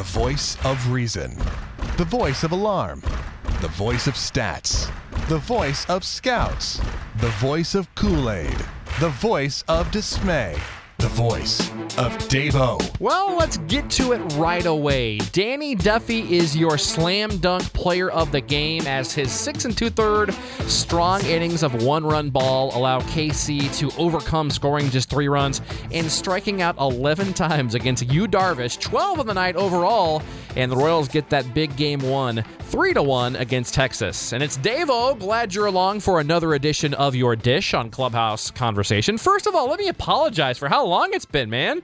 The voice of reason. The voice of alarm. The voice of stats. The voice of scouts. The voice of Kool Aid. The voice of dismay. The voice of Davo. Well, let's get to it right away. Danny Duffy is your slam dunk player of the game as his six and two third strong innings of one run ball allow KC to overcome scoring just three runs and striking out 11 times against Yu Darvish, 12 on the night overall, and the Royals get that big game one, three to one against Texas. And it's Davo. Glad you're along for another edition of your dish on Clubhouse Conversation. First of all, let me apologize for how long it's been, man.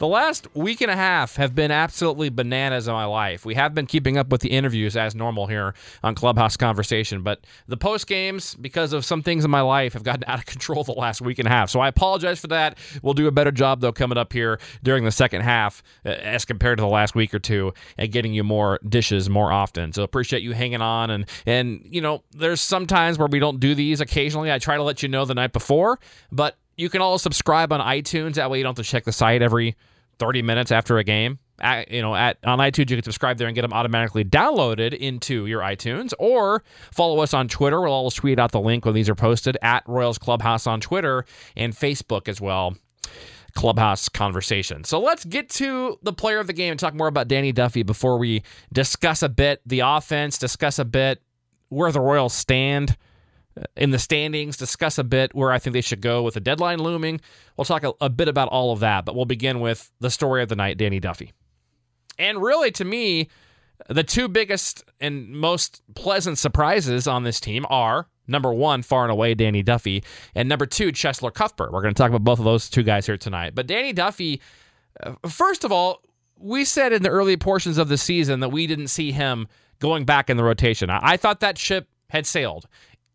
The last week and a half have been absolutely bananas in my life. We have been keeping up with the interviews as normal here on Clubhouse Conversation, but the post games, because of some things in my life, have gotten out of control the last week and a half. So I apologize for that. We'll do a better job, though, coming up here during the second half uh, as compared to the last week or two at getting you more dishes more often. So appreciate you hanging on. And, and you know, there's some times where we don't do these occasionally. I try to let you know the night before, but you can all subscribe on iTunes. That way you don't have to check the site every 30 minutes after a game. At, you know, at on iTunes, you can subscribe there and get them automatically downloaded into your iTunes, or follow us on Twitter. We'll always tweet out the link when these are posted at Royals Clubhouse on Twitter and Facebook as well. Clubhouse conversation. So let's get to the player of the game and talk more about Danny Duffy before we discuss a bit the offense, discuss a bit where the Royals stand in the standings, discuss a bit where I think they should go with the deadline looming. We'll talk a, a, bit about all of that, but we'll begin with the story of the night, Danny Duffy. And really, to me, the two biggest and most pleasant surprises on this team are number one, far and away, Danny Duffy, and number two, Cheslor Cuthbert. We're going to talk about both of those two guys here tonight. But Danny Duffy, uh, first of all, we said in the early portions of the season that we didn't see him going back in the rotation. I, I thought that ship had sailed.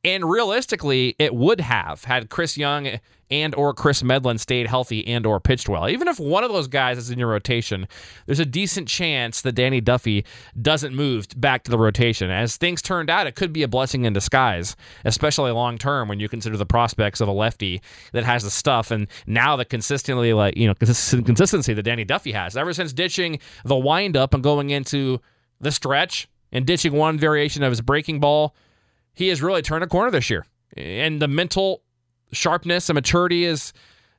And realistically, it would have had Chris Young and or Chris Medlen stayed healthy and or pitched well. Even if one of those guys is in your rotation, there's a decent chance that Danny Duffy doesn't move back to the rotation. As things turned out, it could be a blessing in disguise, especially long term when you consider the prospects of a lefty that has the stuff and now the consistently like you know consistency that Danny Duffy has. Ever since ditching the windup and going into the stretch and ditching one variation of his breaking ball he has really turned a corner this year. And the mental sharpness and maturity is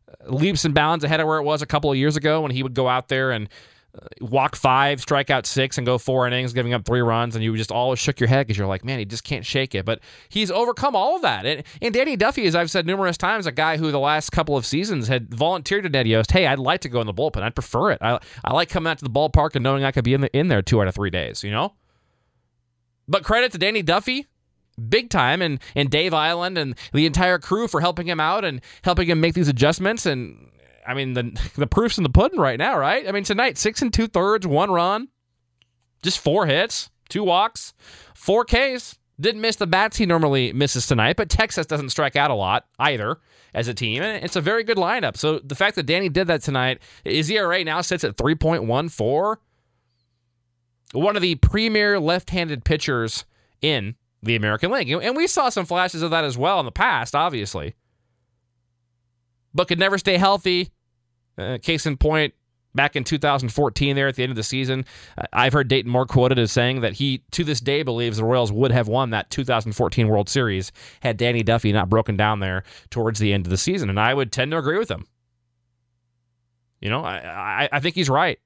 uh, leaps and bounds ahead of where it was a couple of years ago when he would go out there and uh, walk five, strike out six, and go four innings, giving up three runs, and you just always shook your head because you're like, man, he just can't shake it. But he's overcome all of that. And, and Danny Duffy, as I've said numerous times, a guy who the last couple of seasons had volunteered to Ned Yost, hey, I'd like to go in the bullpen. I'd prefer it. I, I like coming out to the ballpark and knowing I could be in, the, in there two out of three days, you know? But credit to Danny Duffy big time and and Dave Eiland and the entire crew for helping him out and helping him make these adjustments and I mean the the proof's in the pudding right now, right? I mean tonight six and two thirds, one run, just four hits, two walks, four Ks. Didn't miss the bats he normally misses tonight, but Texas doesn't strike out a lot either as a team, and it's a very good lineup. So the fact that Danny did that tonight, his ERA now sits at 3.14. One of the premier left-handed pitchers in the American League. And we saw some flashes of that as well in the past, obviously. But could never stay healthy. Uh, case in point, back in 2014, there at the end of the season, I've heard Dayton Moore quoted as saying that he, to this day, believes the Royals would have won that 2014 World Series had Danny Duffy not broken down there towards the end of the season. And I would tend to agree with him. You know, I, I, I think he's right.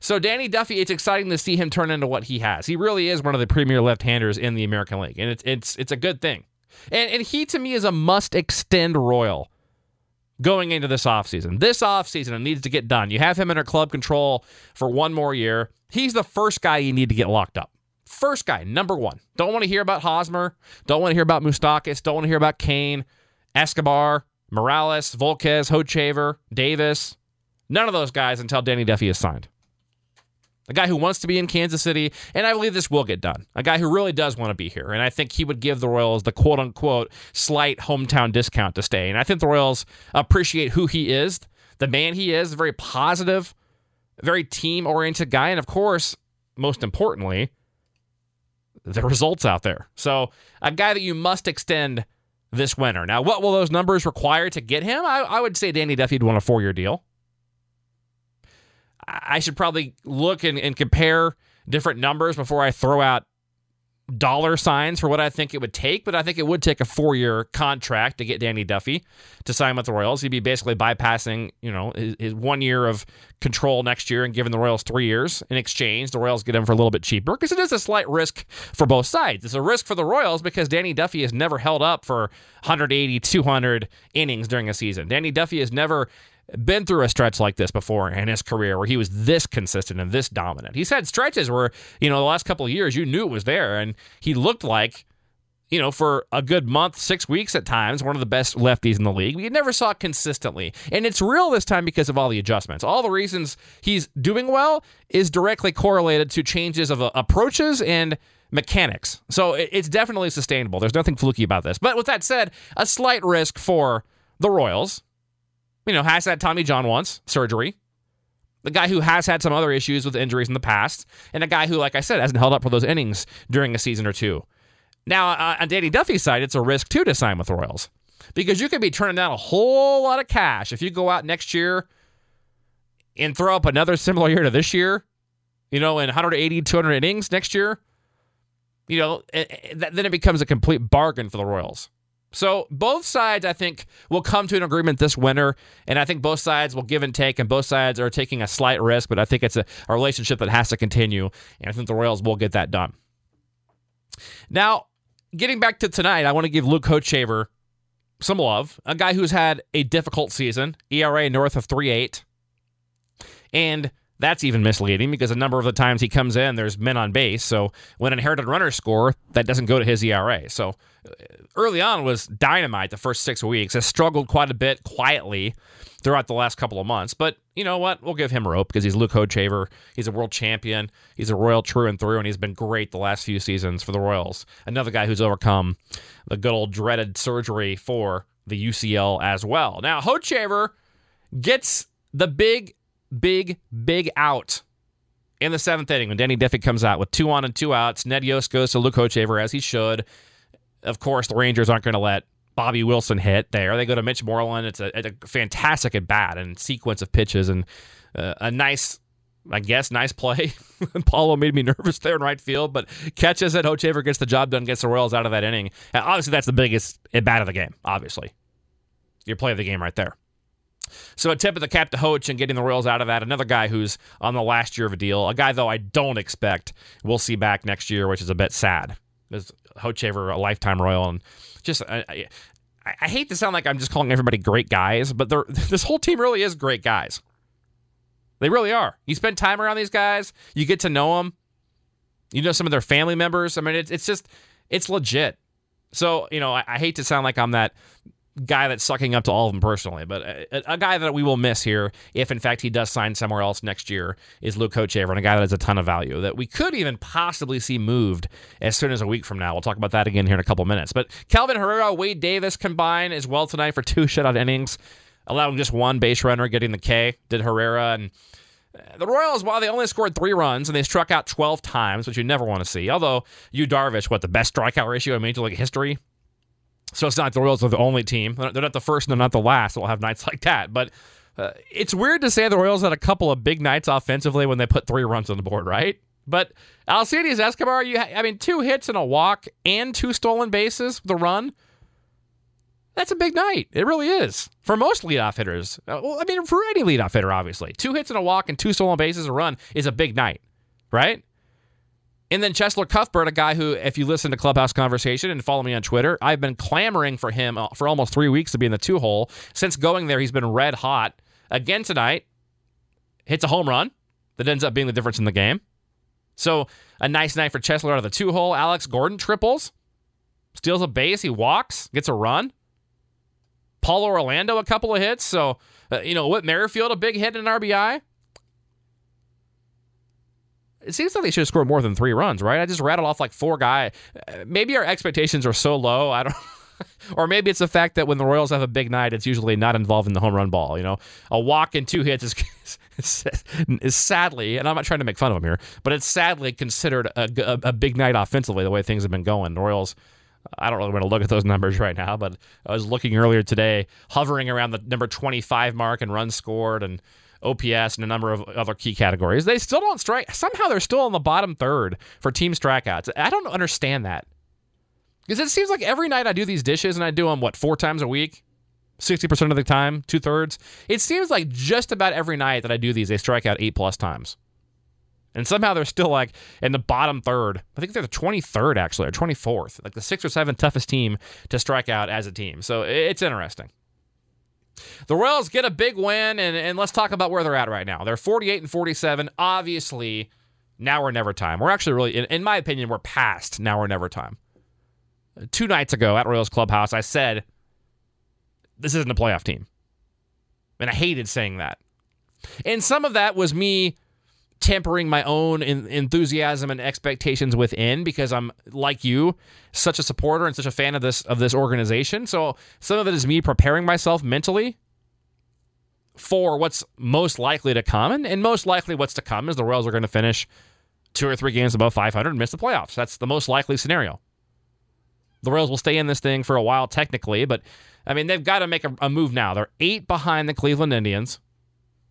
So Danny Duffy, it's exciting to see him turn into what he has. He really is one of the premier left-handers in the American League, and it's it's it's a good thing. And and he to me is a must extend Royal going into this offseason. This offseason, it needs to get done. You have him under club control for one more year. He's the first guy you need to get locked up. First guy, number one. Don't want to hear about Hosmer. Don't want to hear about Moustakas. Don't want to hear about Cain, Escobar, Morales, Volquez, Hochevar, Davis. None of those guys until Danny Duffy is signed a guy who wants to be in Kansas City, and I believe this will get done. A guy who really does want to be here, and I think he would give the Royals the quote unquote slight hometown discount to stay. And I think the Royals appreciate who he is, the man he is, very positive, very team oriented guy, and of course, most importantly, the results out there. So, a guy that you must extend this winter. Now, what will those numbers require to get him? I, I would say Danny Duffy would want a four year deal. I should probably look and, and compare different numbers before I throw out dollar signs for what I think it would take, but I think it would take a four year contract to get Danny Duffy to sign with the Royals. He'd be basically bypassing, you know, his, his, one year of control next year and giving the Royals three years in exchange. The Royals get him for a little bit cheaper because it is a slight risk for both sides. It's a risk for the Royals because Danny Duffy has never held up for 180, 200 innings during a season. Danny Duffy has never been through a stretch like this before in his career where he was this consistent and this dominant. He's had stretches where, you know, the last couple of years you knew it was there and he looked like, you know, for a good month, six weeks at times, one of the best lefties in the league. We never saw it consistently. And it's real this time because of all the adjustments. All the reasons he's doing well is directly correlated to changes of uh, approaches and mechanics. So it's definitely sustainable. There's nothing fluky about this. But with that said, a slight risk for the Royals you know, has had Tommy John once, surgery. The guy who has had some other issues with injuries in the past, and a guy who, like I said, hasn't held up for those innings during a season or two. Now, uh, on Danny Duffy's side, it's a risk too to sign with the Royals because you could be turning down a whole lot of cash if you go out next year and throw up another similar year to this year, you know, in 180, 200 innings next year. You know, it, it, then it becomes a complete bargain for the Royals. So both sides, I think, will come to an agreement this winter, and I think both sides will give and take, and both sides are taking a slight risk, but I think it's a, a relationship that has to continue, and I think the Royals will get that done. Now, getting back to tonight, I want to give Luke Hochevar some love, a guy who's had a difficult season, ERA north of 3.8, and that's even misleading because a number of the times he comes in, there's men on base. So when inherited runners score, that doesn't go to his ERA. So uh, early on was dynamite the first six weeks. Has struggled quite a bit quietly throughout the last couple of months. But you know what? We'll give him rope because he's Luke Hochevar. He's a world champion. He's a Royal true and through, and he's been great the last few seasons for the Royals. Another guy who's overcome the good old dreaded surgery for the UCL as well. Now, Hochevar gets the big big, big out in the seventh inning when Danny Duffy comes out with two on and two outs. Ned Yost goes to Luke Hochevar as he should. Of course, the Rangers aren't going to let Bobby Wilson hit there. They go to Mitch Moreland. It's a, a fantastic at bat and sequence of pitches and uh, a nice, I guess, nice play. Paulo made me nervous there in right field, but catches it. Hochevar gets the job done, gets the Royals out of that inning. And obviously, that's the biggest at bat of the game. Obviously, your play of the game right there. So a tip of the cap to Hoch and getting the Royals out of that. Another guy who's on the last year of a deal. A guy though I don't expect we'll see back next year, which is a bit sad. Is Hochevar a lifetime Royal and just I, I, I, hate to sound like I'm just calling everybody great guys, but this whole team really is great guys. They really are. You spend time around these guys, you get to know them. You know some of their family members. I mean, it's it's just it's legit. So you know, I, I hate to sound like I'm that guy that's sucking up to all of them personally, but a, a, guy that we will miss here, if in fact he does sign somewhere else next year, is Luke Hochevar, and a guy that has a ton of value that we could even possibly see moved as soon as a week from now. We'll talk about that again here in a couple minutes. But Kelvin Herrera, Wade Davis combined as well tonight for two shutout innings, allowing just one base runner, getting the K. Did Herrera and. Uh, the Royals, while they only scored three runs and they struck out 12 times, which you never want to see, although Yu Darvish, what, the best strikeout ratio in Major League history? So it's not the Royals are the only team. They're not the first and they're not the last. We'll have nights like that. But uh, it's weird to say the Royals had a couple of big nights offensively when they put three runs on the board, right? But Alcides Escobar, you ha- I mean, two hits and a walk and two stolen bases, the run. That's a big night. It really is for most leadoff hitters. Uh, well, I mean, for any leadoff hitter, obviously, two hits and a walk and two stolen bases, a run is a big night, right? And then Cheslor Cuthbert, a guy who, if you listen to Clubhouse Conversation and follow me on Twitter, I've been clamoring for him uh, for almost three weeks to be in the two hole. Since going there, he's been red hot. Again tonight, hits a home run that ends up being the difference in the game. So a nice night for Cheslor out of the two hole. Alex Gordon triples, steals a base, he walks, gets a run. Paulo Orlando a couple of hits. So uh, you know Whit Merrifield a big hit in an RBI it seems like they should have scored more than three runs, right? I just rattled off like four guys. Uh, maybe our expectations are so low. I don't. or maybe it's the fact that when the Royals have a big night, it's usually not involved in the home run ball. You know, a walk and two hits is, is, sadly, and I'm not trying to make fun of them here, but it's sadly considered a, a, a big night offensively the way things have been going. The Royals. I don't really want to look at those numbers right now, but I was looking earlier today, hovering around the number 25 mark and runs scored, and OPS and a number of other key categories. They still don't strike. Somehow they're still in the bottom third for team strikeouts. I don't understand that. Because it seems like every night I do these dishes and I do them, what, four times a week? 60% of the time, two thirds. It seems like just about every night that I do these, they strike out eight plus times. And somehow they're still like in the bottom third. I think they're the 23rd, actually, or 24th, like the sixth or seventh toughest team to strike out as a team. So it's interesting. The Royals get a big win, and, and let's talk about where they're at right now. They're 48 and 47. Obviously, now or never time. We're actually really, in, in my opinion, we're past now or never time. Uh, two nights ago at Royals Clubhouse, I said, this isn't a playoff team. And I hated saying that. And some of that was me tempering my own enthusiasm and expectations within because I'm like you, such a supporter and such a fan of this of this organization. So some of it is me preparing myself mentally for what's most likely to come, and, and most likely what's to come is the Royals are going to finish two or three games above 500 and miss the playoffs. That's the most likely scenario. The Royals will stay in this thing for a while technically, but I mean they've got to make a, a move now. They're eight behind the Cleveland Indians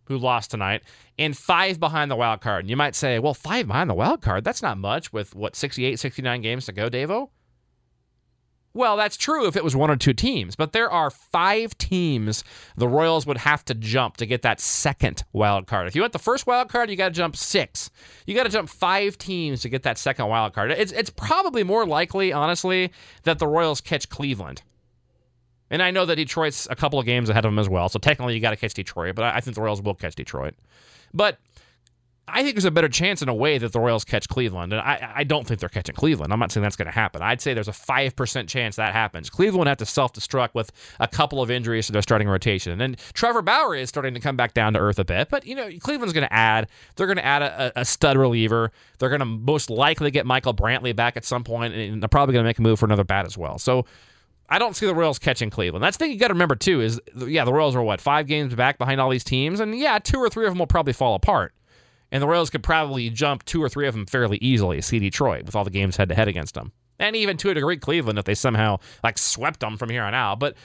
who lost tonight, and five behind the wild card. And you might say, well, five behind the wild card, that's not much with what, 68, 69 games to go, Davo? Well, that's true if it was one or two teams, but there are five teams the Royals would have to jump to get that second wild card. If you want the first wild card, you got to jump six. You got to jump five teams to get that second wild card. It's it's probably more likely, honestly, that the Royals catch Cleveland and I know that Detroit's a couple of games ahead of them as well. So technically, you got to catch Detroit, but I think the Royals will catch Detroit. But I think there's a better chance in a way that the Royals catch Cleveland. And I, I don't think they're catching Cleveland. I'm not saying that's going to happen. I'd say there's a 5% chance that happens. Cleveland have to self destruct with a couple of injuries to their starting rotation. And Trevor Bauer is starting to come back down to earth a bit. But, you know, Cleveland's going to add, they're going to add a, a, stud reliever. They're going to most likely get Michael Brantley back at some point, and they're probably going to make a move for another bat as well. So, I don't see the Royals catching Cleveland. That's the thing you got to remember too. Is yeah, the Royals are what five games back behind all these teams, and yeah, two or three of them will probably fall apart, and the Royals could probably jump two or three of them fairly easily. See Detroit with all the games head to head against them, and even to a degree Cleveland if they somehow like swept them from here on out. But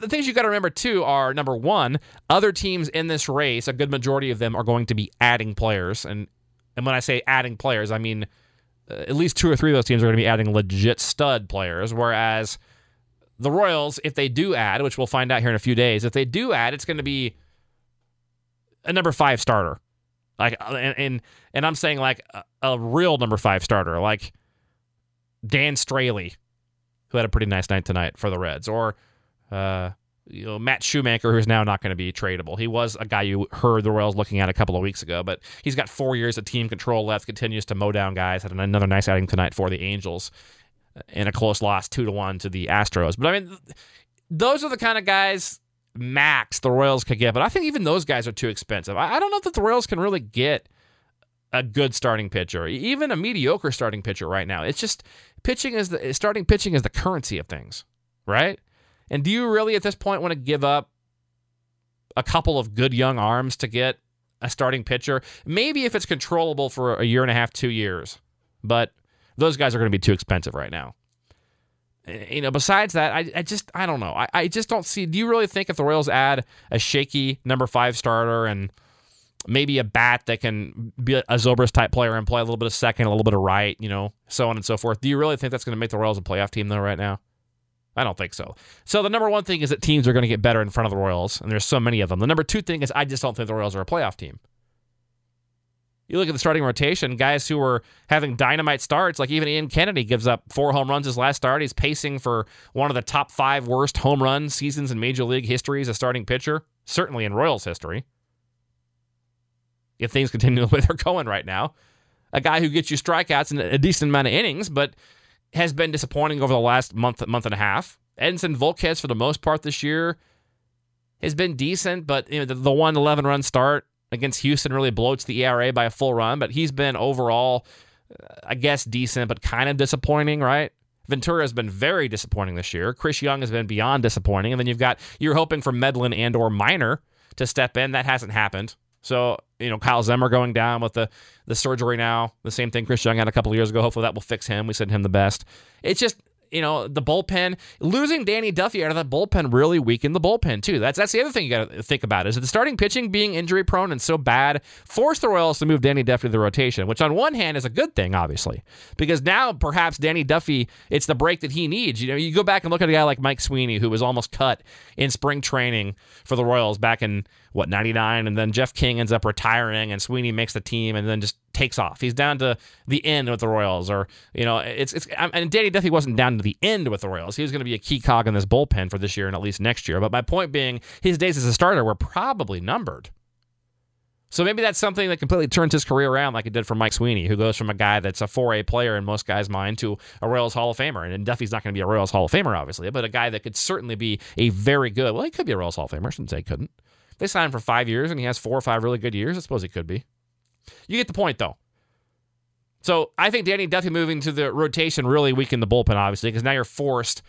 the things you got to remember too are number one, other teams in this race, a good majority of them are going to be adding players, and and when I say adding players, I mean uh, at least two or three of those teams are going to be adding legit stud players, whereas the Royals, if they do add, which we'll find out here in a few days, if they do add, it's going to be a number five starter. Like, uh, and and, and I'm saying like a, a, real number five starter, like Dan Straily, who had a pretty nice night tonight for the Reds, or uh, you know Matt Shoemaker, who's now not going to be tradable. He was a guy you heard the Royals looking at a couple of weeks ago, but he's got four years of team control left. Continues to mow down guys. Had another nice outing tonight for the Angels in a close loss, two to one to the Astros. But I mean, those are the kind of guys max the Royals could get. But I think even those guys are too expensive. I, don't know that the Royals can really get a good starting pitcher, even a mediocre starting pitcher right now. It's just pitching is the starting pitching is the currency of things, right? And do you really at this point want to give up a couple of good young arms to get a starting pitcher? Maybe if it's controllable for a year and a half, two years, but those guys are going to be too expensive right now. Eh, you know, besides that, I, I just I don't know. I, I just don't see. Do you really think if the Royals add a shaky number five starter and maybe a bat that can be a Zobrist type player and play a little bit of second, a little bit of right, you know, so on and so forth. Do you really think that's going to make the Royals a playoff team though right now? I don't think so. So the number one thing is that teams are going to get better in front of the Royals, and there's so many of them. The number two thing is I just don't think the Royals are a playoff team. You look at the starting rotation, guys who were having dynamite starts, like even Ian Kennedy gives up four home runs his last start. He's pacing for one of the top five worst home run seasons in Major League history as a starting pitcher, certainly in Royals history. If things continue the way they're going right now, a guy who gets you strikeouts in a decent amount of innings, but has been disappointing over the last month, month and a half. Edinson Volquez, for the most part this year, has been decent, but you know, the, the one 11 run start against Houston really bloats the ERA by a full run, but he's been overall, uh, I guess, decent, but kind of disappointing, right? Ventura has been very disappointing this year. Chris Young has been beyond disappointing, and then you've got you're hoping for Medlen and or Minor to step in. That hasn't happened. So you know Kyle Zimmer going down with the the surgery now. The same thing Chris Young had a couple years ago. Hopefully that will fix him. We send him the best. It's just you know, the bullpen losing Danny Duffy out of that bullpen really weakened the bullpen too. That's that's the other thing you got to think about is that the starting pitching being injury prone and so bad forced the Royals to move Danny Duffy to the rotation, which on one hand is a good thing, obviously, because now perhaps Danny Duffy it's the break that he needs. You know, you go back and look at a guy like Mike Sweeney who was almost cut in spring training for the Royals back in what 99 and then Jeff King ends up retiring and Sweeney makes the team and then just takes off. He's down to the end with the Royals or you know it's it's and Danny Duffy wasn't down to the end with the Royals. He was going to be a key cog in this bullpen for this year and at least next year. But my point being his days as a starter were probably numbered. So maybe that's something that completely turns his career around, like it did for Mike Sweeney, who goes from a guy that's a 4A player in most guys' mind to a Royals Hall of Famer. And Duffy's not going to be a Royals Hall of Famer, obviously, but a guy that could certainly be a very good. Well, he could be a Royals Hall of Famer. I shouldn't say couldn't. They signed him for five years, and he has four or five really good years. I suppose he could be. You get the point, though. So I think Danny Duffy moving to the rotation really weakened the bullpen, obviously, because now you're forced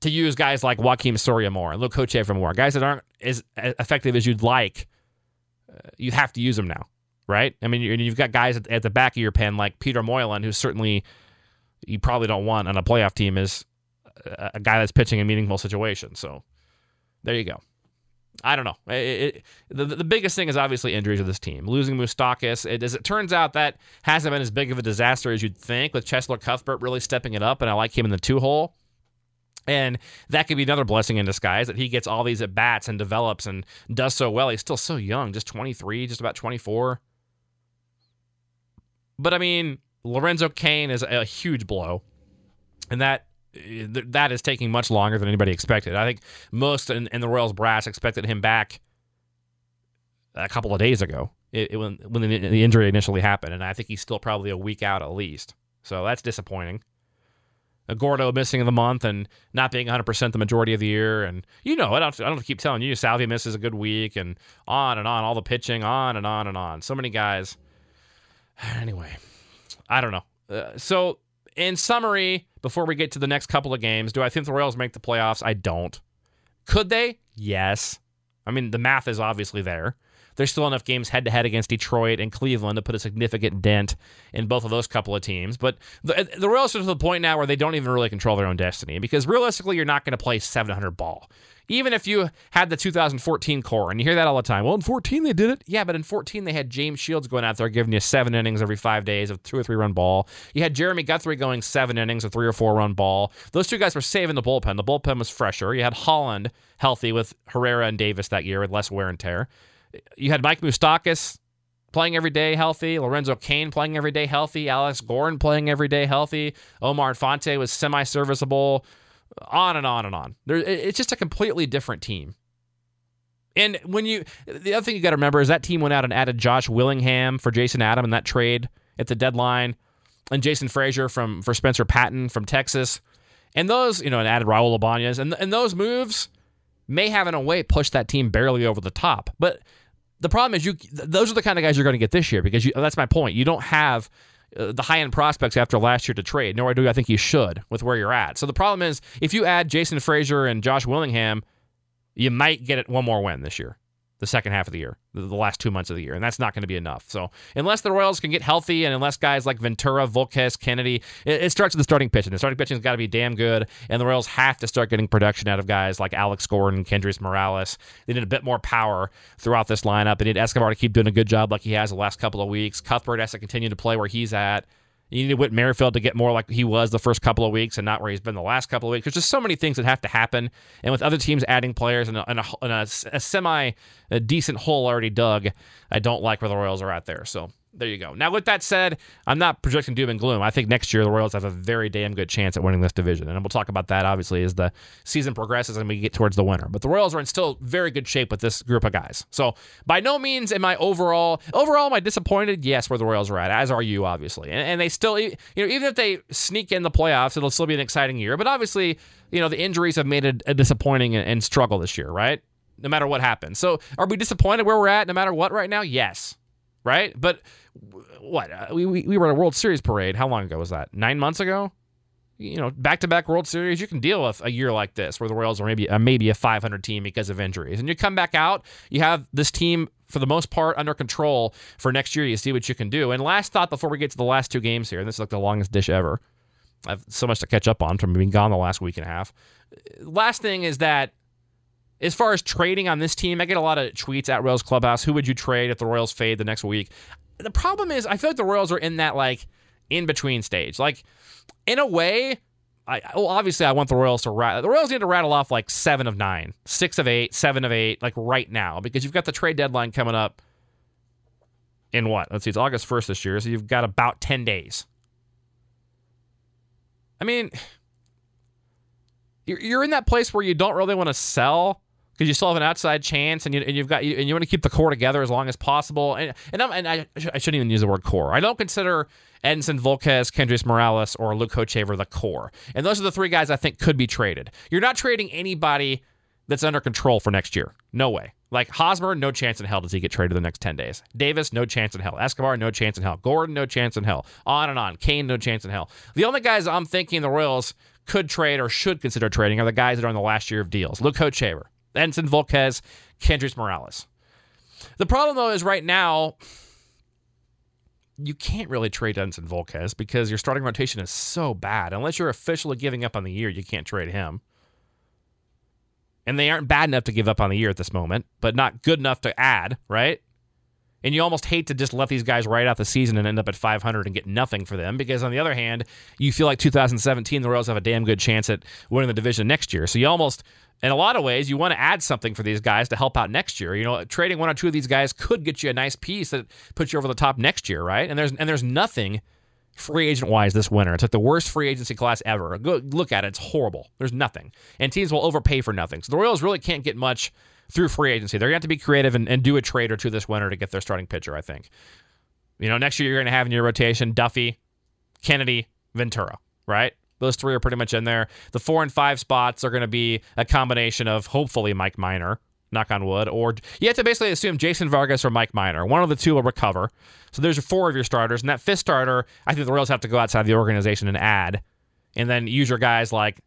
to use guys like Joakim Soria more and Luke Hochevar more, guys that aren't as effective as you'd like uh, you have to use them now, right? I mean, you've got guys at, at the back of your pen like Peter Moylan, who certainly you probably don't want on a playoff team is a, a guy that's pitching in meaningful situations. So there you go. I don't know. It, it, the, the biggest thing is obviously injuries of this team. Losing Moustakas, it, as it turns out, that hasn't been as big of a disaster as you'd think, with Cheslor Cuthbert really stepping it up, and I like him in the two hole. And that could be another blessing in disguise that he gets all these at bats and develops and does so well. He's still so young, just 23, just about 24. But I mean, Lorenzo Cain is a huge blow. And that that is taking much longer than anybody expected. I think most in, in the Royals brass expected him back a couple of days ago it, it, when when the, the injury initially happened, and I think he's still probably a week out at least. So that's disappointing. Gordo missing the month and not being 100% the majority of the year. And you know, I don't, I don't keep telling you, Salvy misses a good week and on and on, all the pitching, on and on and on. So many guys. Anyway, I don't know. Uh, so, in summary, before we get to the next couple of games, do I think the Royals make the playoffs? I don't. Could they? Yes. I mean, the math is obviously there. There's still enough games head to head against Detroit and Cleveland to put a significant dent in both of those couple of teams. But the, the Royals are to the point now where they don't even really control their own destiny because realistically, you're not going to play 700 ball. Even if you had the 2014 core, and you hear that all the time. Well, in 14 they did it. Yeah, but in 14 they had James Shields going out there giving you seven innings every five days of two or three run ball. You had Jeremy Guthrie going seven innings of three or four run ball. Those two guys were saving the bullpen. The bullpen was fresher. You had Holland healthy with Herrera and Davis that year with less wear and tear you had Mike Moustakas playing every day healthy, Lorenzo Cain playing every day healthy, Alex Gordon playing every day healthy, Omar Infante was semi serviceable, on and on and on. There, it's just a completely different team. And when you, the other thing you got to remember is that team went out and added Josh Willingham for Jason Adam in that trade at the deadline, and Jason Frasor from for Spencer Patton from Texas, and those you know, and added Raul Ibanez, and and those moves may have in a way pushed that team barely over the top, but the problem is you those are the kind of guys you're going to get this year because you, that's my point. You don't have uh, the high end prospects after last year to trade, nor do I think you should with where you're at. So the problem is if you add Jason Frasor and Josh Willingham, you might get it one more win this year the second half of the year, the last two months of the year, and that's not going to be enough. So unless the Royals can get healthy, and unless guys like Ventura, Volquez, Kennedy, it, it starts with the starting pitching. The starting pitching's got to be damn good, and the Royals have to start getting production out of guys like Alex Gordon, Kendrys Morales. They need a bit more power throughout this lineup. They need Escobar to keep doing a good job like he has the last couple of weeks. Cuthbert has to continue to play where he's at. You need Whit Merrifield to get more like he was the first couple of weeks and not where he's been the last couple of weeks. There's just so many things that have to happen. And with other teams adding players and a, and a, and a, a semi a decent hole already dug, I don't like where the Royals are at there. So there you go. Now, with that said, I'm not projecting doom and gloom. I think next year the Royals have a very damn good chance at winning this division, and we'll talk about that obviously as the season progresses and we get towards the winter. But the Royals are in still very good shape with this group of guys. So by no means am I overall overall am I disappointed? Yes, where the Royals are at, as are you obviously, and, and they still you know even if they sneak in the playoffs, it'll still be an exciting year. But obviously, you know the injuries have made it a disappointing and, and struggle this year, right? No matter what happens. So are we disappointed where we're at no matter what right now? Yes right? But what uh, we, we we were at a World Series parade. How long ago was that? Nine months ago. You know, back to back World Series, you can deal with a year like this where the Royals are maybe uh, maybe a 500 team because of injuries, and you come back out, you have this team for the most part under control for next year. You see what you can do. And last thought before we get to the last two games here, and this is like the longest dish ever. I have so much to catch up on from being gone the last week and a half. Last thing is that as far as trading on this team, I get a lot of tweets at Royals Clubhouse. Who would you trade if the Royals fade the next week? The problem is, I feel like the Royals are in that like in between stage. Like, in a way, I well, obviously I want the Royals to rattle. The Royals need to rattle off like seven of nine, six of eight, seven of eight, like right now, because you've got the trade deadline coming up in what? Let's see, it's August first this year, so you've got about ten days. I mean, you're you're in that place where you don't really want to sell because you still have an outside chance, and you and you've got and you want to keep the core together as long as possible. And and, and I, I shouldn't even use the word core. I don't consider Edinson Volquez, Kendrys Morales, or Luke Hochevar the core. And those are the three guys I think could be traded. You're not trading anybody that's under control for next year. No way. Like Hosmer, no chance in hell does he get traded in the next 10 days. Davis, no chance in hell. Escobar, no chance in hell. Gordon, no chance in hell. On and on. Cain, no chance in hell. The only guys I'm thinking the Royals could trade or should consider trading are the guys that are in the last year of deals. Luke Hochevar, Edinson Volquez, Kendrys Morales. The problem, though, is right now, you can't really trade Edinson Volquez because your starting rotation is so bad. Unless you're officially giving up on the year, you can't trade him. And they aren't bad enough to give up on the year at this moment, but not good enough to add, right? And you almost hate to just let these guys ride out the season and end up at 500 and get nothing for them because, on the other hand, you feel like 2017, the Royals have a damn good chance at winning the division next year. So you almost, in a lot of ways, you want to add something for these guys to help out next year. You know, trading one or two of these guys could get you a nice piece that puts you over the top next year, right? And there's and there's nothing free agent wise this winter. It's like the worst free agency class ever. Go look at it; it's horrible. There's nothing, and teams will overpay for nothing. So the Royals really can't get much through free agency. They're going to have to be creative and, and do a trade or two this winter to get their starting pitcher, I think. You know, next year you're going to have in your rotation Duffy, Kennedy, Ventura, right? Those three are pretty much in there. The four and five spots are going to be a combination of hopefully Mike Minor, knock on wood, or you have to basically assume Jason Vargas or Mike Minor. One of the two will recover. So there's four of your starters. And that fifth starter, I think the Royals have to go outside the organization and add. And then use your guys like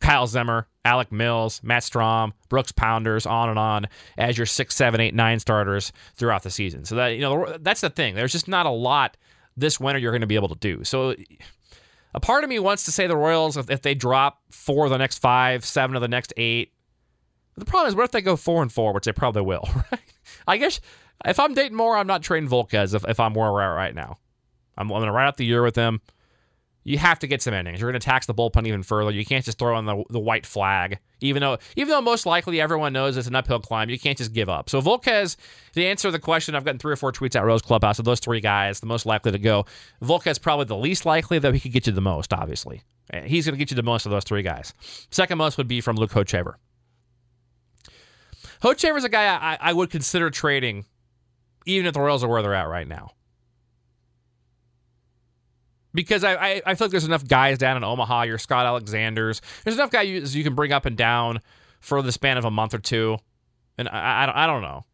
Kyle Zimmer, Alec Mills, Matt Strahm, Brooks Pounders, on and on as your six, seven, eight, nine starters throughout the season. So that you know that's the thing. There's just not a lot this winter you're going to be able to do. So a part of me wants to say the Royals if, if they drop four of the next five, seven of the next eight. The problem is, what if they go four and four, which they probably will, right? I guess if I'm Dayton Moore, I'm not trading Volquez if, if I'm where we're at right now. I'm, I'm going to ride out the year with them you have to get some innings. You're going to tax the bullpen even further. You can't just throw on the, the white flag, even though even though most likely everyone knows it's an uphill climb. You can't just give up. So Volquez, to answer the question, I've gotten three or four tweets at Royals Clubhouse of those three guys, the most likely to go. Volquez probably the least likely, though he could get you the most. Obviously, he's going to get you the most of those three guys. Second most would be from Luke Hochevar. Hochevar's a guy I, I would consider trading, even if the Royals are where they're at right now because I, I, I feel like there's enough guys down in Omaha. Your Scott Alexander's. There's enough guys you can bring up and down for the span of a month or two, and I, I, I don't know.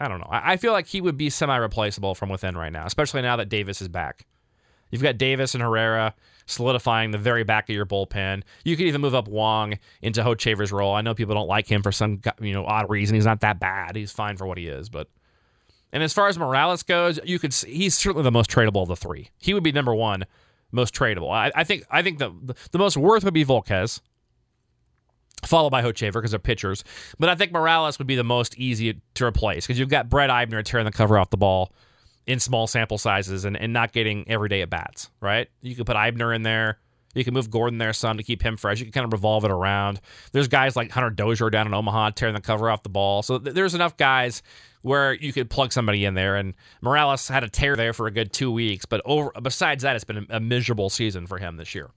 I don't know. I, I feel like he would be semi-replaceable from within right now, especially now that Davis is back. You've got Davis and Herrera solidifying the very back of your bullpen. You could even move up Wang into Hochevar's role. I know people don't like him for some you know odd reason. He's not that bad. He's fine for what he is, but and as far as Morales goes, you could see, he's certainly the most tradable of the three. He would be number one most tradable. I, I think I think the the most worth would be Volquez, followed by Hochevar because they're pitchers. But I think Morales would be the most easy to replace because you've got Brett Eibner tearing the cover off the ball in small sample sizes and, and not getting everyday at bats, right? You could put Eibner in there. You can move Gordon there some to keep him fresh. You can kind of revolve it around. There's guys like Hunter Dozier down in Omaha tearing the cover off the ball. So th- there's enough guys where you could plug somebody in there. And Morales had a tear there for a good two weeks, but over besides that, it's been a, miserable season for him this year.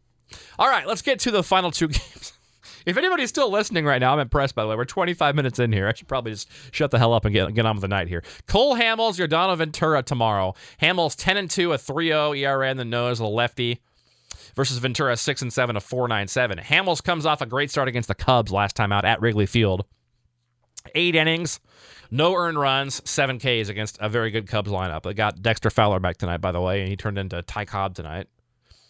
All right, let's get to the final two games. If anybody's still listening right now, I'm impressed, by the way. We're 25 minutes in here. I should probably just shut the hell up and get, get on with the night here. Cole Hamels, your Yordano Ventura tomorrow. Hamels 10 and 2, a 3 0 ERA in the nose, a lefty, versus Ventura 6 and 7, a 4.97. Hamels comes off a great start against the Cubs last time out at Wrigley Field. Eight innings, no earned runs, seven Ks against a very good Cubs lineup. They got Dexter Fowler back tonight, by the way, and he turned into Ty Cobb tonight,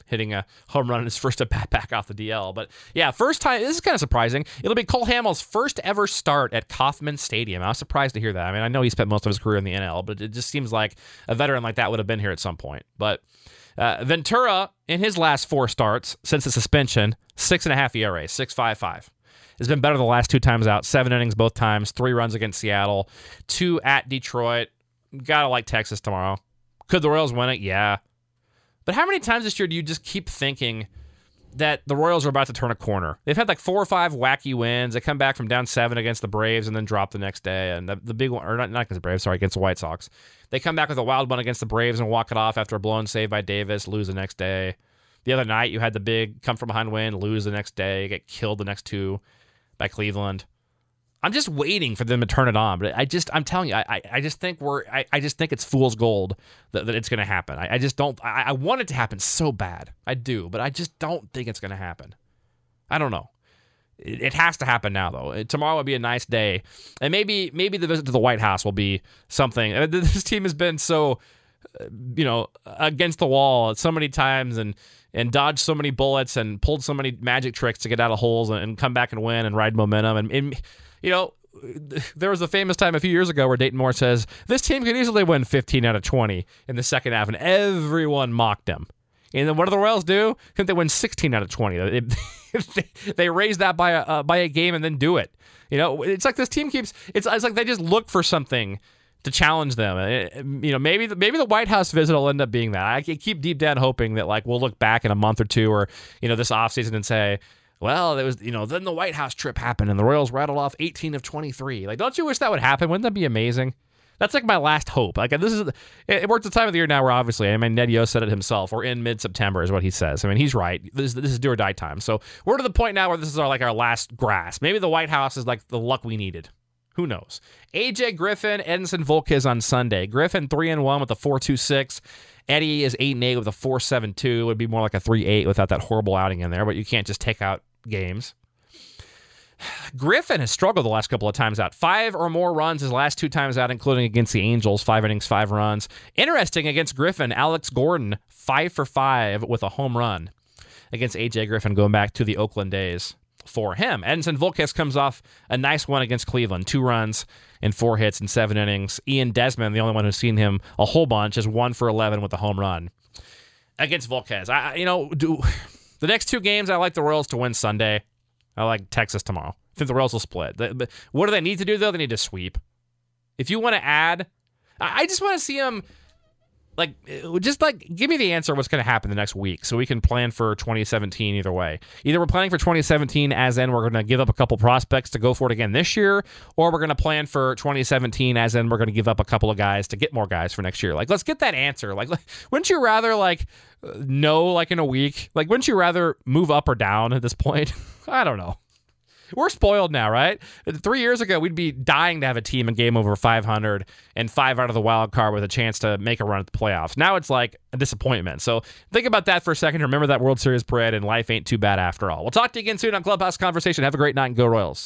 hitting a home run in his first at bat back off the DL. But yeah, first time. This is kind of surprising. It'll be Cole Hamels' first ever start at Kauffman Stadium. I was surprised to hear that. I mean, I know he spent most of his career in the NL, but it just seems like a veteran like that would have been here at some point. But Uh, Ventura, in his last four starts since the suspension, six and a half ERA, six five five. Has been better the last two times out. Seven innings both times. Three runs against Seattle. Two at Detroit. Gotta like Texas tomorrow. Could the Royals win it? Yeah. But how many times this year do you just keep thinking that the Royals are about to turn a corner? They've had like four or five wacky wins. They come back from down seven against the Braves and then drop the next day. And the, the big one, or not, not against the Braves, sorry, against the White Sox. They come back with a wild one against the Braves and walk it off after a blown save by Davis, lose the next day. The other night, you had the big come from behind win, lose the next day, get killed the next two by Cleveland. I'm just waiting for them to turn it on. But I just, I'm telling you, I, I just think we're, I, I just think it's fool's gold that, that it's going to happen. I, I just don't, I, I want it to happen so bad. I do, but I just don't think it's going to happen. I don't know. It, it has to happen now, though. Tomorrow would be a nice day, and maybe, maybe the visit to the White House will be something. Uh, this team has been so, uh, you know, against the wall so many times, and and dodged so many bullets and pulled so many magic tricks to get out of holes and, and come back and win and ride momentum and, and you know, there was a famous time a few years ago where Dayton Moore says this team could easily win 15 out of 20 in the second half, and everyone mocked him. And then what do the Royals do? I think they win 16 out of 20. They, raise that by a uh, by a game and then do it. You know, it's like this team keeps. It's it's like they just look for something to challenge them. It, you know, maybe the, maybe the White House visit will end up being that. I keep deep down hoping that like we'll look back in a month or two or you know this offseason and say, well, it was, you know, then the White House trip happened and the Royals rattled off 18 of 23. Like, don't you wish that would happen? Wouldn't that be amazing? That's like my last hope. Like this is it, works the time of the year now where obviously I mean Ned Yost said it himself. We're in mid September is what he says. I mean he's right. This, this is do or die time. So we're to the point now where this is our like our last grasp. Maybe the White House is like the luck we needed. Who knows? AJ Griffin, Edinson Volquez on Sunday. Griffin three and one with a four two six. Eddie is eight and eight with a four seven two. It would be more like a three eight without that horrible outing in there. But you can't just take out games. Griffin has struggled the last couple of times out. Five or more runs his last two times out, including against the Angels. Five innings, five runs. Interesting against Griffin, Alex Gordon, five for five with a home run against AJ Griffin going back to the Oakland days for him. Edinson Volquez comes off a nice one against Cleveland. Two runs and four hits in seven innings. Ian Desmond, the only one who's seen him a whole bunch, is one for 11 with a home run against Volquez. I, you know, do the next two games, I like the Royals to win Sunday. I like Texas tomorrow. I think the Royals will split. What do they need to do though? They need to sweep. If you want to add, I just want to see them like uh, just like give me the answer what's going to happen the next week so we can plan for 2017 either way. Either we're planning for 2017 as in we're going to give up a couple prospects to go for it again this year or we're going to plan for 2017 as in we're going to give up a couple of guys to get more guys for next year. Like let's get that answer. Like wouldn't you rather like uh, know like in a week? Like wouldn't you rather move up or down at this point? I don't know we're spoiled now, right? Three years ago, we'd be dying to have a team in game over 500 and five out of the wild card with a chance to make a run at the playoffs. Now it's like a disappointment. So think about that for a second. Remember that World Series parade, and life ain't too bad after all. We'll talk to you again soon on Clubhouse Conversation. Have a great night and go Royals.